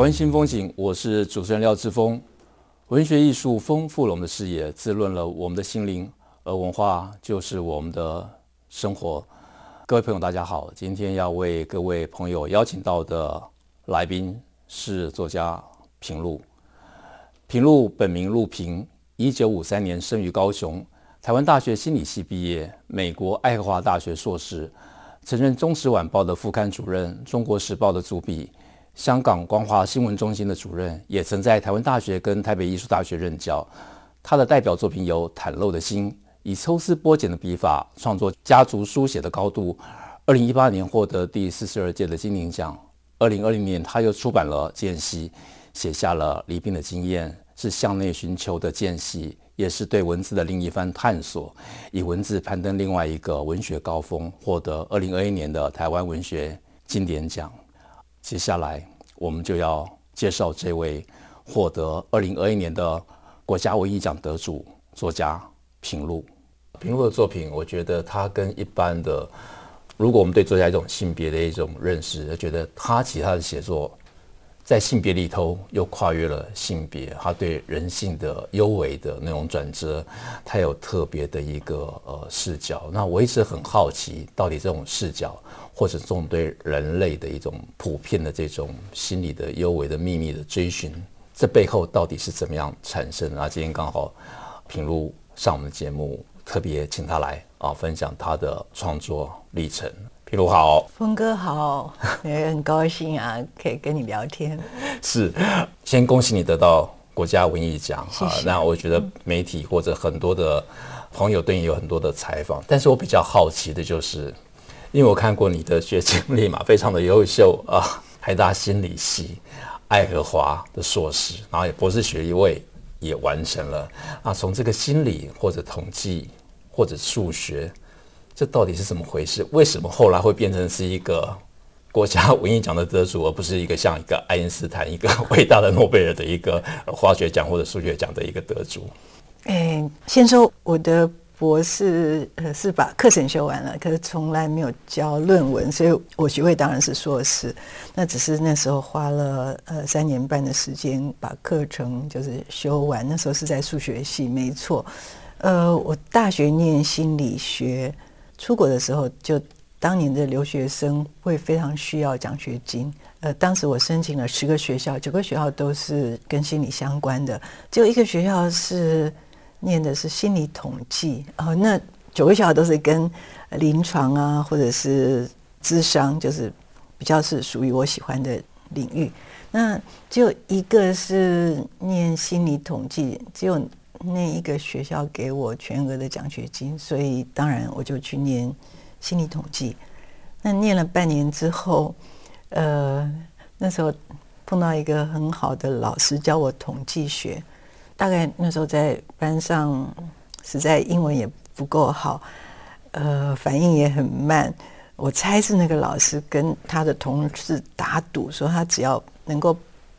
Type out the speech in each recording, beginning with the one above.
湾新风景，我是主持人廖志峰。文学艺术丰富了我们的视野，滋润了我们的心灵，而文化就是我们的生活。各位朋友，大家好，今天要为各位朋友邀请到的来宾是作家平路。平路本名路平，一九五三年生于高雄，台湾大学心理系毕业，美国爱荷华大学硕士，曾任《中时晚报》的副刊主任，《中国时报》的主笔。香港光华新闻中心的主任，也曾在台湾大学跟台北艺术大学任教。他的代表作品有《袒露的心》，以抽丝剥茧的笔法创作家族书写的高度。二零一八年获得第四十二届的金鼎奖。二零二零年，他又出版了《间隙》，写下了离病的经验，是向内寻求的间隙，也是对文字的另一番探索。以文字攀登另外一个文学高峰，获得二零二一年的台湾文学金典奖。接下来，我们就要介绍这位获得二零二一年的国家文艺奖得主作家平路。平路的作品，我觉得他跟一般的，如果我们对作家一种性别的一种认识，觉得他其他的写作在性别里头又跨越了性别，他对人性的幽微的那种转折，他有特别的一个呃视角。那我一直很好奇，到底这种视角。或者这种对人类的一种普遍的这种心理的幽微的秘密的追寻，这背后到底是怎么样产生的？啊，今天刚好平路上我们的节目，特别请他来啊，分享他的创作历程。平路好，峰哥好，也 很高兴啊，可以跟你聊天。是，先恭喜你得到国家文艺奖谢谢啊！那我觉得媒体或者很多的朋友对你有很多的采访，但是我比较好奇的就是。因为我看过你的学经历嘛，非常的优秀啊，台大心理系，爱荷华的硕士，然后也博士学位也完成了。啊，从这个心理或者统计或者数学，这到底是怎么回事？为什么后来会变成是一个国家文艺奖的得主，而不是一个像一个爱因斯坦、一个 伟大的诺贝尔的一个化学奖或者数学奖的一个得主？哎，先说我的。博士呃是把课程修完了，可是从来没有教论文，所以我学位当然是硕士。那只是那时候花了呃三年半的时间把课程就是修完。那时候是在数学系，没错。呃，我大学念心理学，出国的时候就当年的留学生会非常需要奖学金。呃，当时我申请了十个学校，九个学校都是跟心理相关的，只有一个学校是。念的是心理统计哦，那九个学校都是跟临床啊，或者是智商，就是比较是属于我喜欢的领域。那只有一个是念心理统计，只有那一个学校给我全额的奖学金，所以当然我就去念心理统计。那念了半年之后，呃，那时候碰到一个很好的老师教我统计学。大概那时候在班上，实在英文也不够好，呃，反应也很慢。我猜是那个老师跟他的同事打赌，说他只要能够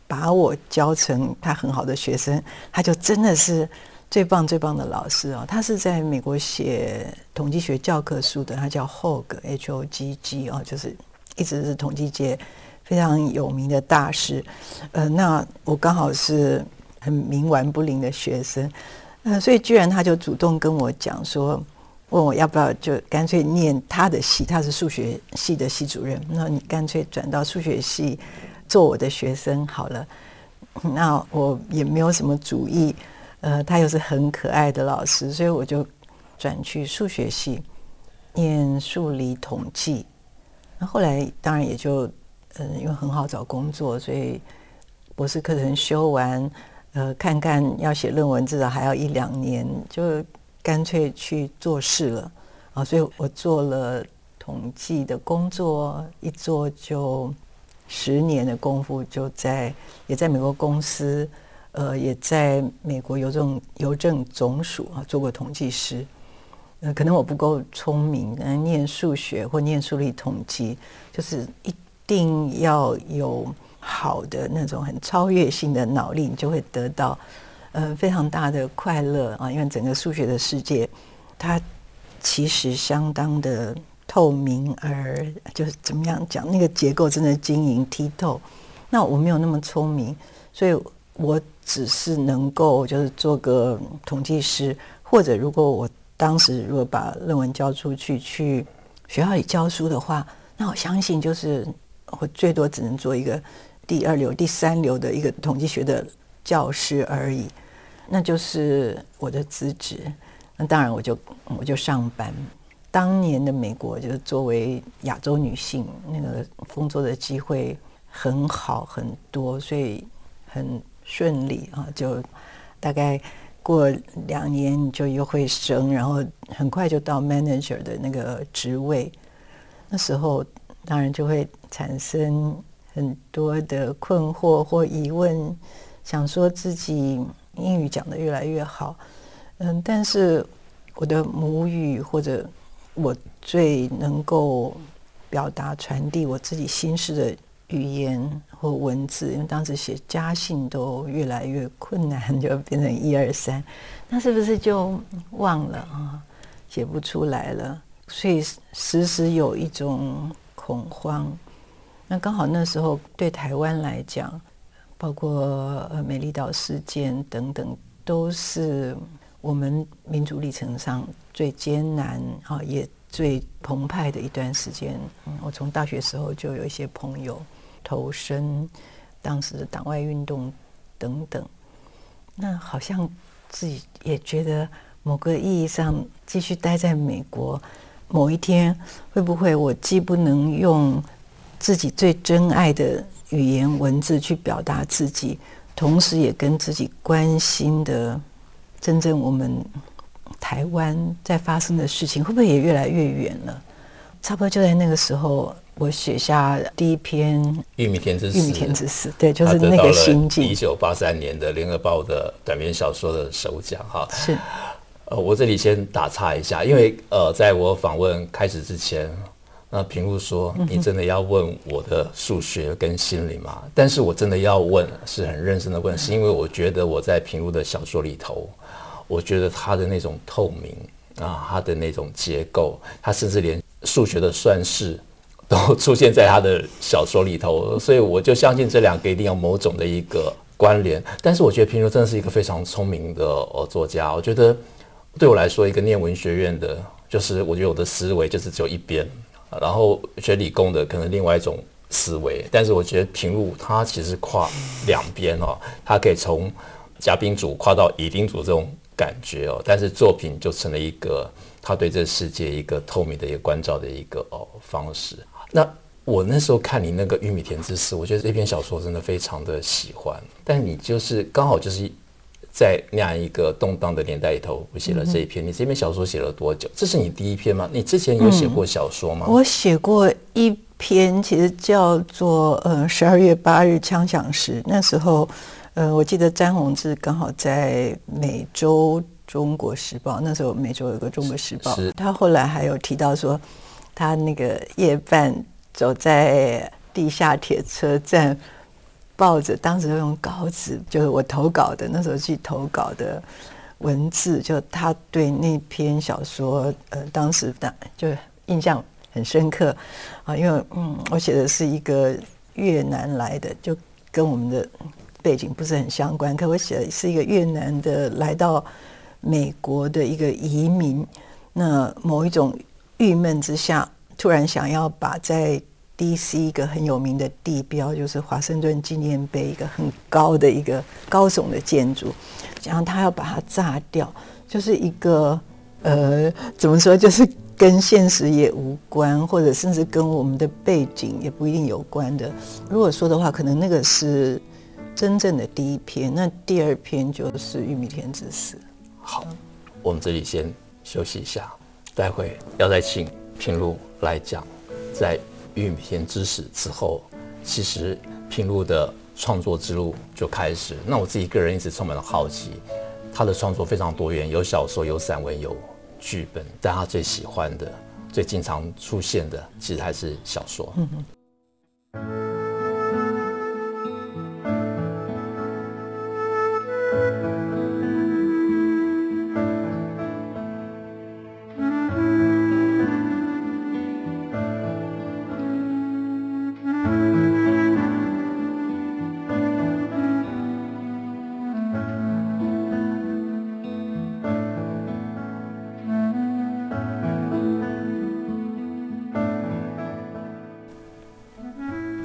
把我教成他很好的学生，他就真的是最棒最棒的老师哦。他是在美国写统计学教科书的，他叫 Hogg H O G G 哦，就是一直是统计界非常有名的大师。呃，那我刚好是。很冥顽不灵的学生，呃，所以居然他就主动跟我讲说，问我要不要就干脆念他的系，他是数学系的系主任，那你干脆转到数学系做我的学生好了。那我也没有什么主意，呃，他又是很可爱的老师，所以我就转去数学系念数理统计。那后来当然也就，嗯、呃，因为很好找工作，所以博士课程修完。呃，看看要写论文，至少还要一两年，就干脆去做事了啊！所以我做了统计的工作，一做就十年的功夫，就在也在美国公司，呃，也在美国邮政邮政总署啊做过统计师。呃，可能我不够聪明，嗯，念数学或念数理统计，就是一定要有好的那种很超越性的脑力，你就会得到呃非常大的快乐啊！因为整个数学的世界，它其实相当的透明，而就是怎么样讲，那个结构真的晶莹剔透。那我没有那么聪明，所以我只是能够就是做个统计师，或者如果我。当时如果把论文交出去，去学校里教书的话，那我相信就是我最多只能做一个第二流、第三流的一个统计学的教师而已，那就是我的资质。那当然我就我就上班。当年的美国就是作为亚洲女性，那个工作的机会很好很多，所以很顺利啊，就大概。过两年就又会升，然后很快就到 manager 的那个职位。那时候当然就会产生很多的困惑或疑问，想说自己英语讲得越来越好，嗯，但是我的母语或者我最能够表达传递我自己心事的语言或文字，因为当时写家信都越来越困难，就变成一二三，那是不是就忘了啊？写不出来了，所以时时有一种恐慌。那刚好那时候对台湾来讲，包括呃美丽岛事件等等，都是我们民主历程上最艰难啊，也最澎湃的一段时间。我从大学时候就有一些朋友。投身当时的党外运动等等，那好像自己也觉得某个意义上继续待在美国，某一天会不会我既不能用自己最珍爱的语言文字去表达自己，同时也跟自己关心的真正我们台湾在发生的事情，会不会也越来越远了？差不多就在那个时候。我写下第一篇《玉米田之死》，玉米田之死，对，就是那个心境。一九八三年的《联合报》的短篇小说的首奖，哈，是。呃，我这里先打岔一下，因为呃，在我访问开始之前，那平路说：“你真的要问我的数学跟心理吗？”但是我真的要问，是很认真的问，是因为我觉得我在平路的小说里头，我觉得他的那种透明啊，他的那种结构，他甚至连数学的算式。都 出现在他的小说里头，所以我就相信这两个一定有某种的一个关联。但是我觉得平如真的是一个非常聪明的呃作家。我觉得对我来说，一个念文学院的，就是我觉得我的思维就是只有一边，然后学理工的可能另外一种思维。但是我觉得平路他其实跨两边哦，他可以从甲宾组跨到乙丁组这种感觉哦，但是作品就成了一个他对这世界一个透明的一个关照的一个哦方式。那我那时候看你那个《玉米田之死》，我觉得这篇小说真的非常的喜欢。但你就是刚好就是在那样一个动荡的年代里头，我写了这一篇。你这篇小说写了多久？这是你第一篇吗？你之前有写过小说吗？嗯、我写过一篇，其实叫做《呃十二月八日枪响时》。那时候，呃，我记得詹宏志刚好在每周中国时报，那时候美洲有个中国时报，他后来还有提到说。他那个夜半走在地下铁车站，抱着当时用稿纸，就是我投稿的那时候去投稿的文字，就他对那篇小说，呃，当时的就印象很深刻啊，因为嗯，我写的是一个越南来的，就跟我们的背景不是很相关，可我写的是一个越南的来到美国的一个移民，那某一种。郁闷之下，突然想要把在 DC 一个很有名的地标，就是华盛顿纪念碑，一个很高的一个高耸的建筑，然后他要把它炸掉，就是一个呃，怎么说，就是跟现实也无关，或者甚至跟我们的背景也不一定有关的。如果说的话，可能那个是真正的第一篇，那第二篇就是《玉米田之死》。好，我们这里先休息一下。待会要再请平路来讲，在玉米田之死之后，其实平路的创作之路就开始。那我自己个人一直充满了好奇，他的创作非常多元，有小说，有散文，有剧本，但他最喜欢的、最经常出现的，其实还是小说。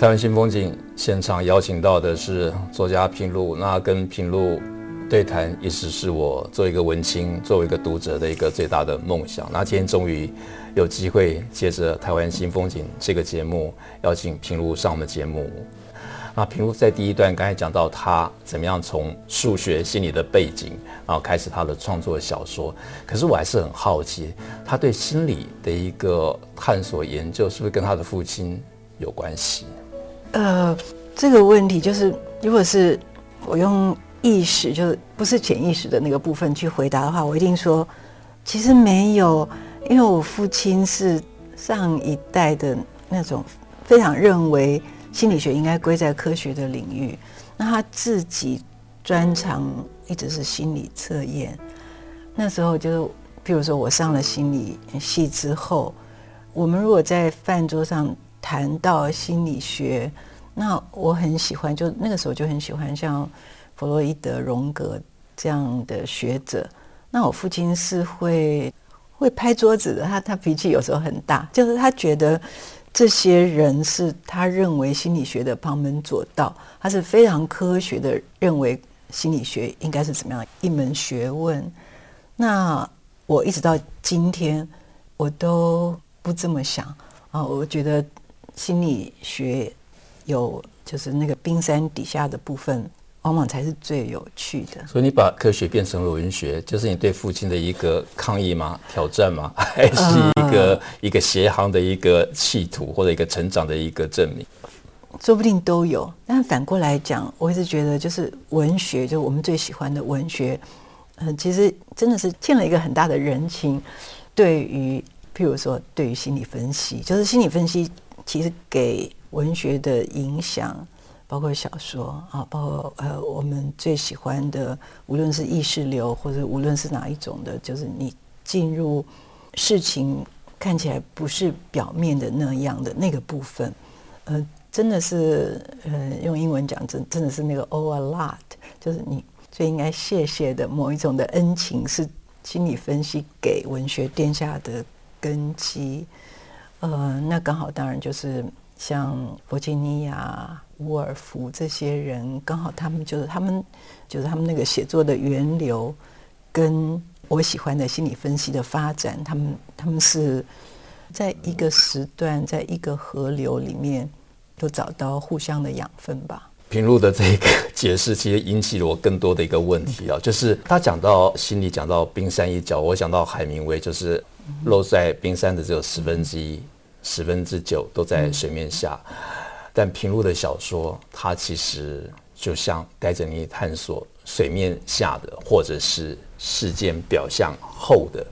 台湾新风景现场邀请到的是作家平路，那跟平路对谈，一直是我作为一个文青，作为一个读者的一个最大的梦想。那今天终于有机会借着台湾新风景这个节目，邀请平路上我们的节目。那平路在第一段刚才讲到他怎么样从数学心理的背景，然后开始他的创作小说。可是我还是很好奇，他对心理的一个探索研究，是不是跟他的父亲有关系？呃，这个问题就是，如果是我用意识，就是不是潜意识的那个部分去回答的话，我一定说，其实没有，因为我父亲是上一代的那种非常认为心理学应该归在科学的领域，那他自己专长一直是心理测验。那时候就是，譬如说我上了心理系之后，我们如果在饭桌上。谈到心理学，那我很喜欢，就那个时候就很喜欢像弗洛伊德、荣格这样的学者。那我父亲是会会拍桌子的，他他脾气有时候很大，就是他觉得这些人是他认为心理学的旁门左道，他是非常科学的认为心理学应该是怎么样一门学问。那我一直到今天我都不这么想啊，我觉得。心理学有就是那个冰山底下的部分，往往才是最有趣的。所以你把科学变成了文学，就是你对父亲的一个抗议吗？挑战吗？还是一个、呃、一个协行的一个企图，或者一个成长的一个证明？说不定都有。但反过来讲，我一直觉得，就是文学，就我们最喜欢的文学，嗯、呃，其实真的是欠了一个很大的人情。对于譬如说，对于心理分析，就是心理分析。其实给文学的影响，包括小说啊，包括呃我们最喜欢的，无论是意识流或者无论是哪一种的，就是你进入事情看起来不是表面的那样的那个部分，呃，真的是呃用英文讲真真的是那个 o a lot，就是你最应该谢谢的某一种的恩情，是心理分析给文学奠下的根基。呃，那刚好当然就是像弗吉尼亚、伍尔夫这些人，刚好他们就是他们就是他们那个写作的源流，跟我喜欢的心理分析的发展，他们他们是在一个时段，在一个河流里面，都找到互相的养分吧。平路的这个解释，其实引起了我更多的一个问题啊，就是他讲到心理，讲到冰山一角，我想到海明威就是。露在冰山的只有十分之一，十分之九都在水面下。但平路的小说，它其实就像带着你探索水面下的，或者是事件表象后的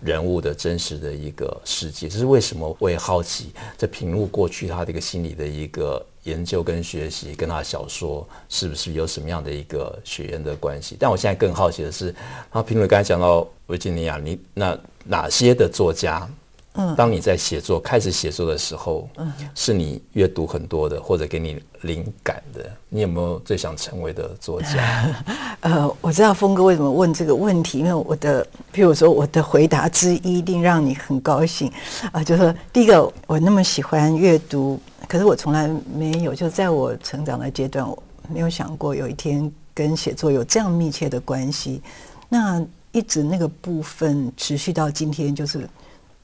人物的真实的一个世界。这是为什么我也好奇，这平路过去他的一个心理的一个研究跟学习，跟他小说是不是有什么样的一个血缘的关系？但我现在更好奇的是，他平路刚才讲到维吉尼亚，你那。哪些的作家？嗯，当你在写作开始写作的时候，嗯，是你阅读很多的，或者给你灵感的？你有没有最想成为的作家？呃，我知道峰哥为什么问这个问题，因为我的，譬如说我的回答之一一定让你很高兴啊，呃，就是说第一个，我那么喜欢阅读，可是我从来没有，就在我成长的阶段，我没有想过有一天跟写作有这样密切的关系。那一直那个部分持续到今天，就是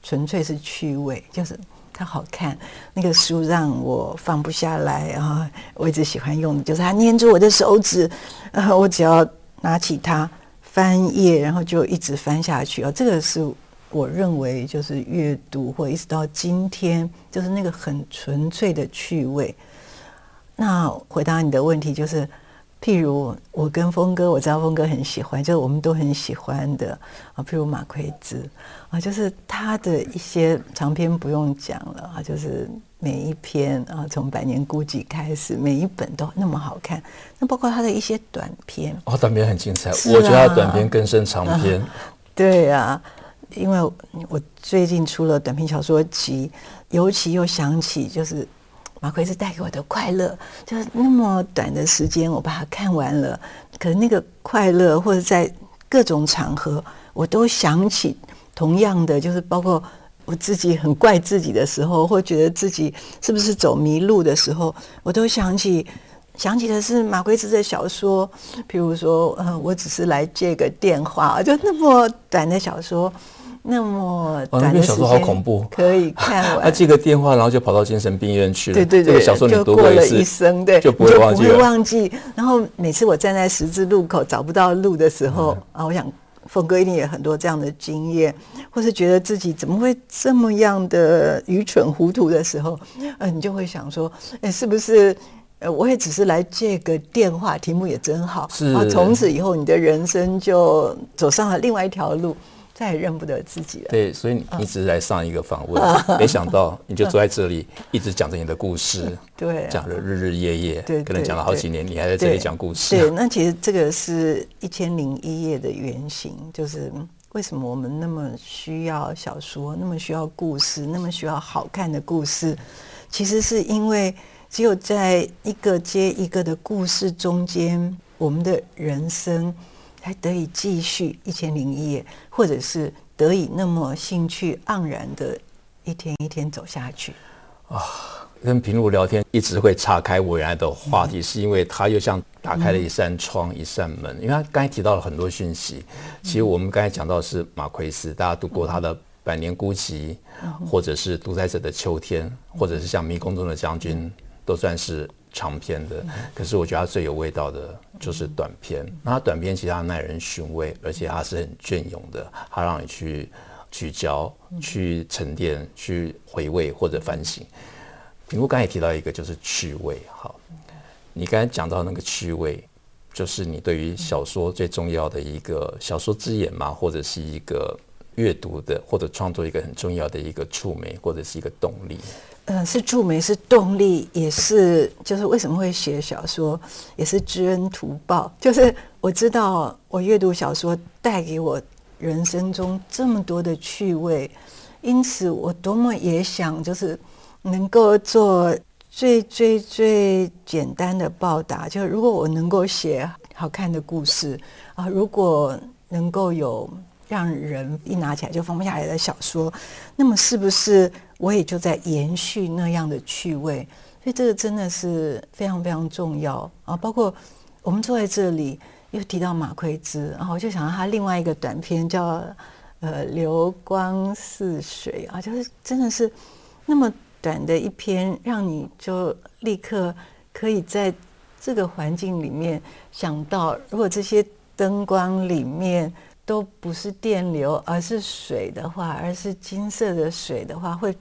纯粹是趣味，就是它好看。那个书让我放不下来啊！我一直喜欢用就是它粘住我的手指，然后我只要拿起它翻页，然后就一直翻下去啊！这个是我认为就是阅读，或一直到今天，就是那个很纯粹的趣味。那回答你的问题就是，譬如我跟峰哥，我知道峰哥很喜欢，就是我们都很喜欢的啊，譬如马奎兹啊，就是他的一些长篇不用讲了啊，就是每一篇啊，从《百年孤寂》开始，每一本都那么好看。那包括他的一些短篇，哦，短篇很精彩，啊、我觉得他短篇更胜长篇。啊对啊。因为我最近出了短篇小说集，尤其又想起就是马奎斯带给我的快乐，就是那么短的时间我把它看完了，可是那个快乐或者在各种场合，我都想起同样的，就是包括我自己很怪自己的时候，或觉得自己是不是走迷路的时候，我都想起。想起的是马奎斯的小说，譬如说，呃，我只是来借个电话，就那么短的小说，那么短的小说好恐怖，可以看完。他借个电话，然后就跑到精神病院去了。对对对，这个小说你读过了一生，对，就不会忘记。不会忘记。然后每次我站在十字路口找不到路的时候，嗯、啊，我想峰哥一定也有很多这样的经验，或是觉得自己怎么会这么样的愚蠢糊涂的时候，嗯、呃，你就会想说，哎，是不是？我也只是来借个电话，题目也真好。是啊，从此以后，你的人生就走上了另外一条路，再也认不得自己了。对，所以你一直来上一个访问，啊、没想到你就坐在这里，一直讲着你的故事。对、啊，讲了日日夜夜，对，可能讲了好几年，你还在这里讲故事。对，那其实这个是一千零一夜的原型，就是为什么我们那么需要小说，那么需要故事，那么需要好看的故事，其实是因为。只有在一个接一个的故事中间，我们的人生才得以继续一千零一夜，或者是得以那么兴趣盎然的一天一天走下去。啊，跟平路聊天一直会岔开我原来的话题，是因为他又像打开了一扇窗、嗯、一扇门。因为他刚才提到了很多讯息，其实我们刚才讲到的是马奎斯，大家读过他的《百年孤寂》，或者是《独裁者的秋天》，或者是像《迷宫中的将军》。都算是长篇的，可是我觉得它最有味道的就是短篇。那它短篇其实它耐人寻味，而且它是很隽永的，它让你去聚焦、去沉淀、去回味或者反省。平路刚才也提到一个就是趣味，好，你刚才讲到那个趣味，就是你对于小说最重要的一个小说之眼嘛，或者是一个阅读的或者创作一个很重要的一个触媒，或者是一个动力。是助媒，是动力，也是就是为什么会写小说，也是知恩图报。就是我知道我阅读小说带给我人生中这么多的趣味，因此我多么也想就是能够做最最最简单的报答。就如果我能够写好看的故事啊，如果能够有让人一拿起来就放不下来的小说，那么是不是？我也就在延续那样的趣味，所以这个真的是非常非常重要啊！包括我们坐在这里又提到马奎兹，然后我就想到他另外一个短篇叫《呃流光似水》啊，就是真的是那么短的一篇，让你就立刻可以在这个环境里面想到，如果这些灯光里面都不是电流，而是水的话，而是金色的水的话，会。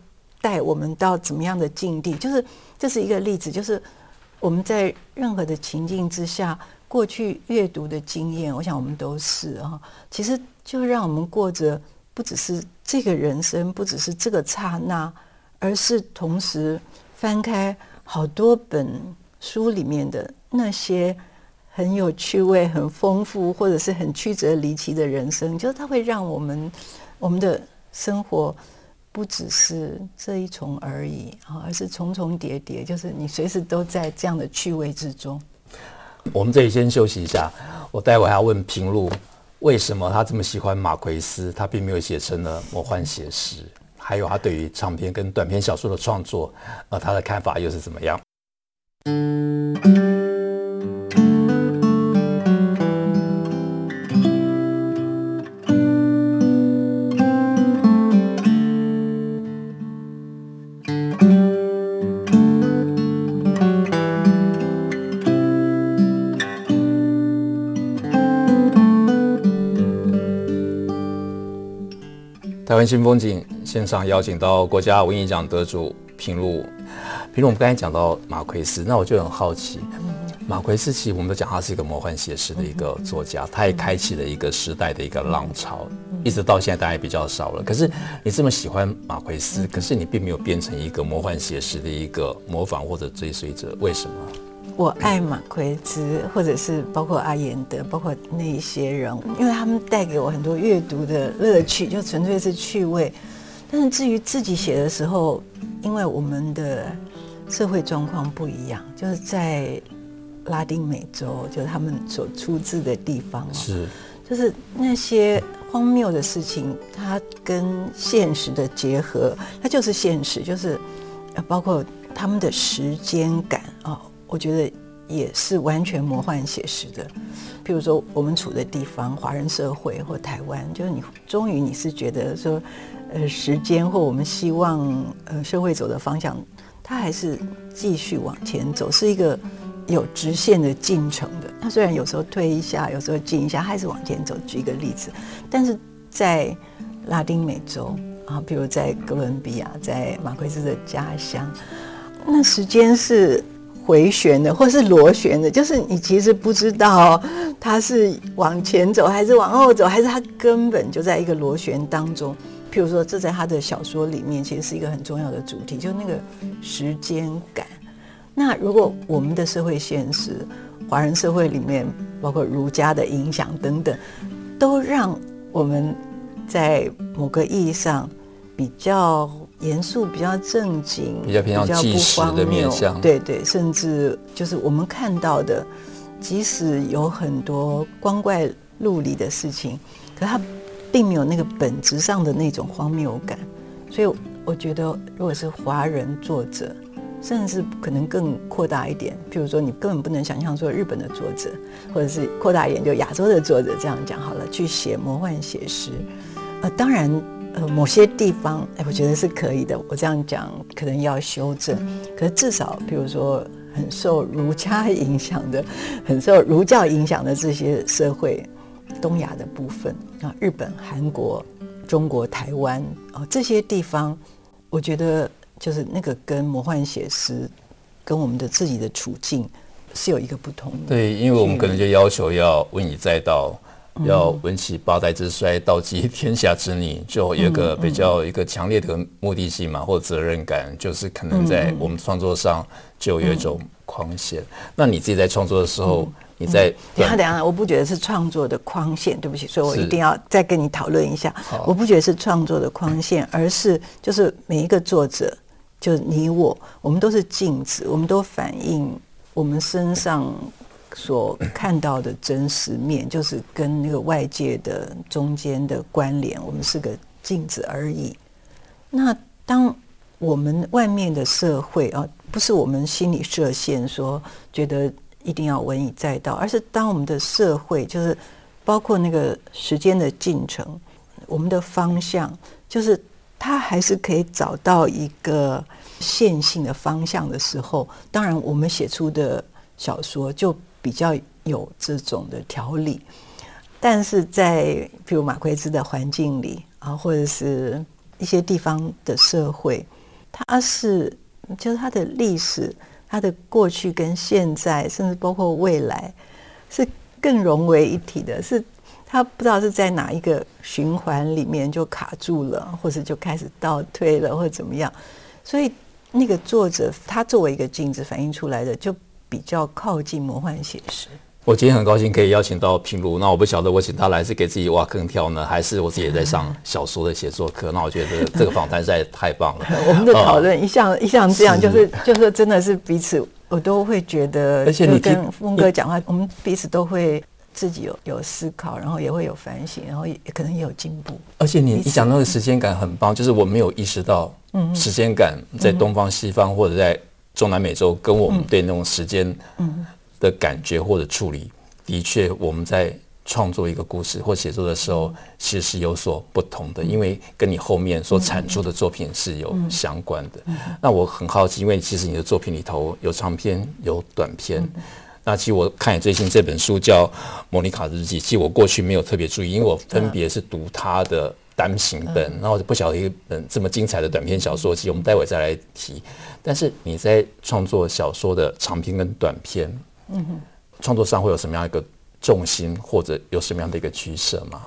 带我们到怎么样的境地？就是这是一个例子，就是我们在任何的情境之下，过去阅读的经验，我想我们都是啊。其实就让我们过着不只是这个人生，不只是这个刹那，而是同时翻开好多本书里面的那些很有趣味、很丰富，或者是很曲折离奇的人生。就是它会让我们我们的生活。不只是这一重而已啊，而是重重叠叠，就是你随时都在这样的趣味之中。我们这里先休息一下，我待会还要问平路，为什么他这么喜欢马奎斯？他并没有写成了魔幻写实，还有他对于长篇跟短篇小说的创作，呃，他的看法又是怎么样？湾新风景现场邀请到国家文艺奖得主平路。平路，我们刚才讲到马奎斯，那我就很好奇，马奎斯其实我们都讲他是一个魔幻写实的一个作家，他也开启了一个时代的一个浪潮，一直到现在大家也比较少了。可是你这么喜欢马奎斯，可是你并没有变成一个魔幻写实的一个模仿或者追随者，为什么？我爱马奎兹，或者是包括阿言德，包括那一些人，因为他们带给我很多阅读的乐趣，就纯粹是趣味。但是至于自己写的时候，因为我们的社会状况不一样，就是在拉丁美洲，就是他们所出自的地方，是，就是那些荒谬的事情，它跟现实的结合，它就是现实，就是包括他们的时间感啊，我觉得也是完全魔幻写实的。譬如说，我们处的地方，华人社会或台湾，就是你终于你是觉得说。呃，时间或我们希望呃社会走的方向，它还是继续往前走，是一个有直线的进程的。它虽然有时候推一下，有时候进一下，还是往前走。举一个例子，但是在拉丁美洲啊，比如在哥伦比亚，在马奎斯的家乡，那时间是回旋的，或是螺旋的，就是你其实不知道它是往前走还是往后走，还是它根本就在一个螺旋当中。譬如说，这在他的小说里面，其实是一个很重要的主题，就那个时间感。那如果我们的社会现实，华人社会里面，包括儒家的影响等等，都让我们在某个意义上比较严肃、比较正经、比较偏向纪实的面向，对对，甚至就是我们看到的，即使有很多光怪陆离的事情，可它。并没有那个本质上的那种荒谬感，所以我觉得，如果是华人作者，甚至可能更扩大一点，譬如说，你根本不能想象说日本的作者，或者是扩大一点，就亚洲的作者这样讲好了，去写魔幻写实。呃，当然，呃，某些地方，哎，我觉得是可以的。我这样讲可能要修正，可是至少，譬如说，很受儒家影响的，很受儒教影响的这些社会。东亚的部分啊，日本、韩国、中国、台湾啊，这些地方，我觉得就是那个跟魔幻写实，跟我们的自己的处境是有一个不同的。对，因为我们可能就要求要文以再道，要文起八代之衰，道济 天下之逆，就有一个比较一个强烈的目的性嘛，或责任感，就是可能在我们创作上就有一种框限。那你自己在创作的时候？你在等下等下，我不觉得是创作的框线，对不起，所以我一定要再跟你讨论一下。我不觉得是创作的框线，而是就是每一个作者，就是你我，我们都是镜子，我们都反映我们身上所看到的真实面，就是跟那个外界的中间的关联，我们是个镜子而已。那当我们外面的社会啊，不是我们心里设限，说觉得。一定要文以载道，而是当我们的社会就是包括那个时间的进程，我们的方向就是它还是可以找到一个线性的方向的时候，当然我们写出的小说就比较有这种的条理。但是在比如马奎兹的环境里啊，或者是一些地方的社会，它是就是它的历史。它的过去跟现在，甚至包括未来，是更融为一体的。是，它不知道是在哪一个循环里面就卡住了，或者就开始倒退了，或者怎么样。所以，那个作者他作为一个镜子反映出来的，就比较靠近魔幻写实。我今天很高兴可以邀请到平如，那我不晓得我请他来是给自己挖坑跳呢，还是我自己也在上小说的写作课？那我觉得这个访谈实在太棒了。我们的讨论一向一向这样，就是就是真的是彼此，我都会觉得，而且你跟峰哥讲话，我们彼此都会自己有有思考，然后也会有反省，然后也可能也有进步。而且你你讲到的时间感很棒，就是我没有意识到，嗯，时间感在东方、西方或者在中南美洲，跟我们对那种时间，嗯。的感觉或者处理，的确，我们在创作一个故事或写作的时候，其实是有所不同的，因为跟你后面所产出的作品是有相关的。那我很好奇，因为其实你的作品里头有长篇有短篇。那其实我看你最近这本书叫《莫妮卡日记》，其实我过去没有特别注意，因为我分别是读他的单行本，然后就不晓得一本这么精彩的短篇小说集，我们待会再来提。但是你在创作小说的长篇跟短篇，嗯哼，创作上会有什么样一个重心，或者有什么样的一个取舍吗？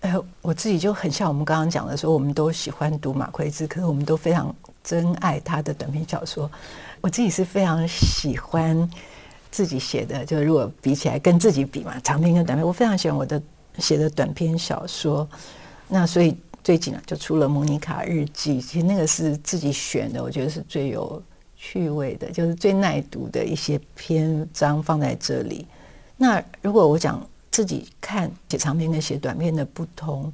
呃，我自己就很像我们刚刚讲的说，我们都喜欢读马奎兹，可是我们都非常珍爱他的短篇小说。我自己是非常喜欢自己写的，就如果比起来跟自己比嘛，长篇跟短篇，我非常喜欢我的写的短篇小说。那所以最近啊，就出了《莫妮卡日记》，其实那个是自己选的，我觉得是最有趣味的，就是最耐读的一些篇章放在这里。那如果我讲自己看写长篇跟写短篇的不同，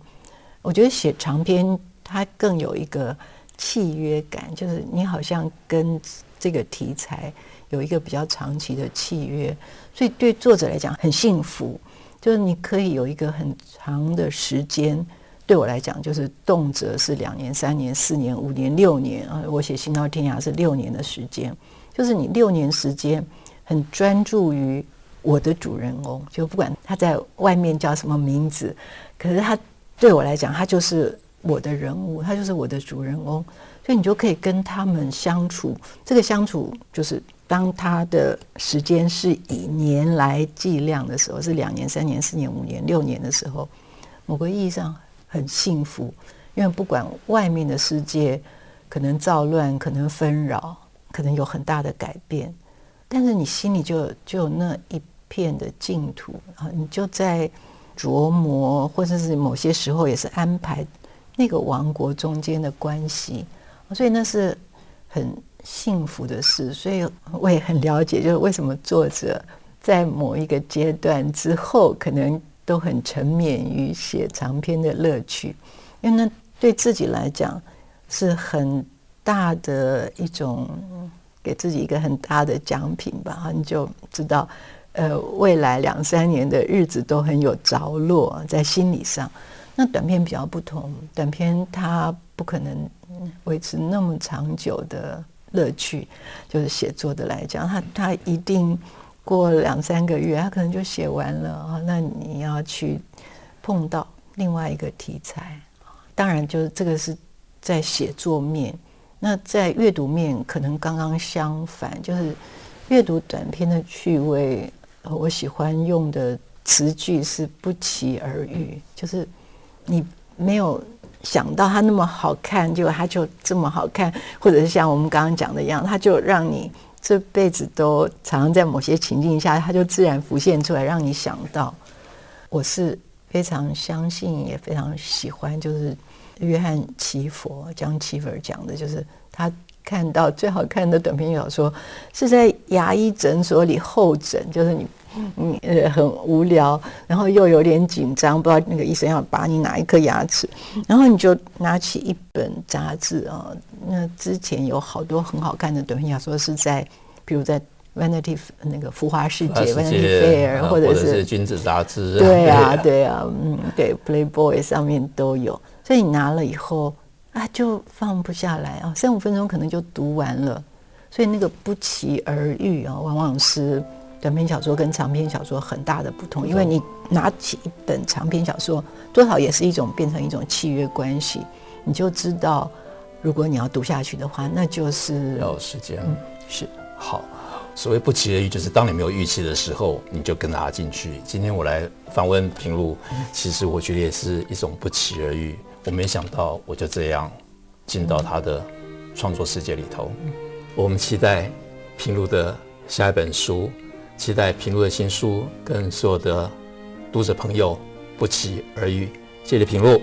我觉得写长篇它更有一个契约感，就是你好像跟这个题材有一个比较长期的契约，所以对作者来讲很幸福，就是你可以有一个很长的时间。对我来讲，就是动辄是两年、三年、四年、五年、六年啊！我写《行到天涯》是六年的时间，就是你六年时间很专注于我的主人公，就不管他在外面叫什么名字，可是他对我来讲，他就是我的人物，他就是我的主人公，所以你就可以跟他们相处。这个相处就是当他的时间是以年来计量的时候，是两年、三年、四年、五年、六年的时候，某个意义上。很幸福，因为不管外面的世界可能躁乱，可能纷扰，可能有很大的改变，但是你心里就就有那一片的净土啊，你就在琢磨，或者是某些时候也是安排那个王国中间的关系，所以那是很幸福的事。所以我也很了解，就是为什么作者在某一个阶段之后可能。都很沉湎于写长篇的乐趣，因为那对自己来讲是很大的一种给自己一个很大的奖品吧。你就知道，呃，未来两三年的日子都很有着落在心理上。那短篇比较不同，短篇它不可能维持那么长久的乐趣，就是写作的来讲，它它一定。过两三个月，他可能就写完了啊。那你要去碰到另外一个题材，当然就是这个是在写作面。那在阅读面可能刚刚相反，就是阅读短篇的趣味。我喜欢用的词句是不期而遇，就是你没有想到它那么好看，结果它就这么好看，或者是像我们刚刚讲的一样，它就让你。这辈子都常常在某些情境下，它就自然浮现出来，让你想到。我是非常相信，也非常喜欢，就是约翰奇佛将奇佛讲的，就是他看到最好看的短篇小说是在牙医诊所里候诊，就是你你呃很无聊，然后又有点紧张，不知道那个医生要拔你哪一颗牙齿，然后你就拿起一本杂志啊。那之前有好多很好看的短篇小说是在，比如在 Vanity 那个浮华世界，Vanity Fair，或者是君子杂志，对啊，对啊，嗯，对，Playboy 上面都有。所以你拿了以后啊，就放不下来啊，三五分钟可能就读完了。所以那个不期而遇啊，往往是短篇小说跟长篇小说很大的不同。因为你拿起一本长篇小说，多少也是一种变成一种契约关系，你就知道。如果你要读下去的话，那就是要有时间。嗯，是好。所谓不期而遇，就是当你没有预期的时候，你就跟他进去。今天我来访问平路，其实我觉得也是一种不期而遇。我没想到我就这样进到他的创作世界里头。我们期待平路的下一本书，期待平路的新书跟所有的读者朋友不期而遇。谢谢平路。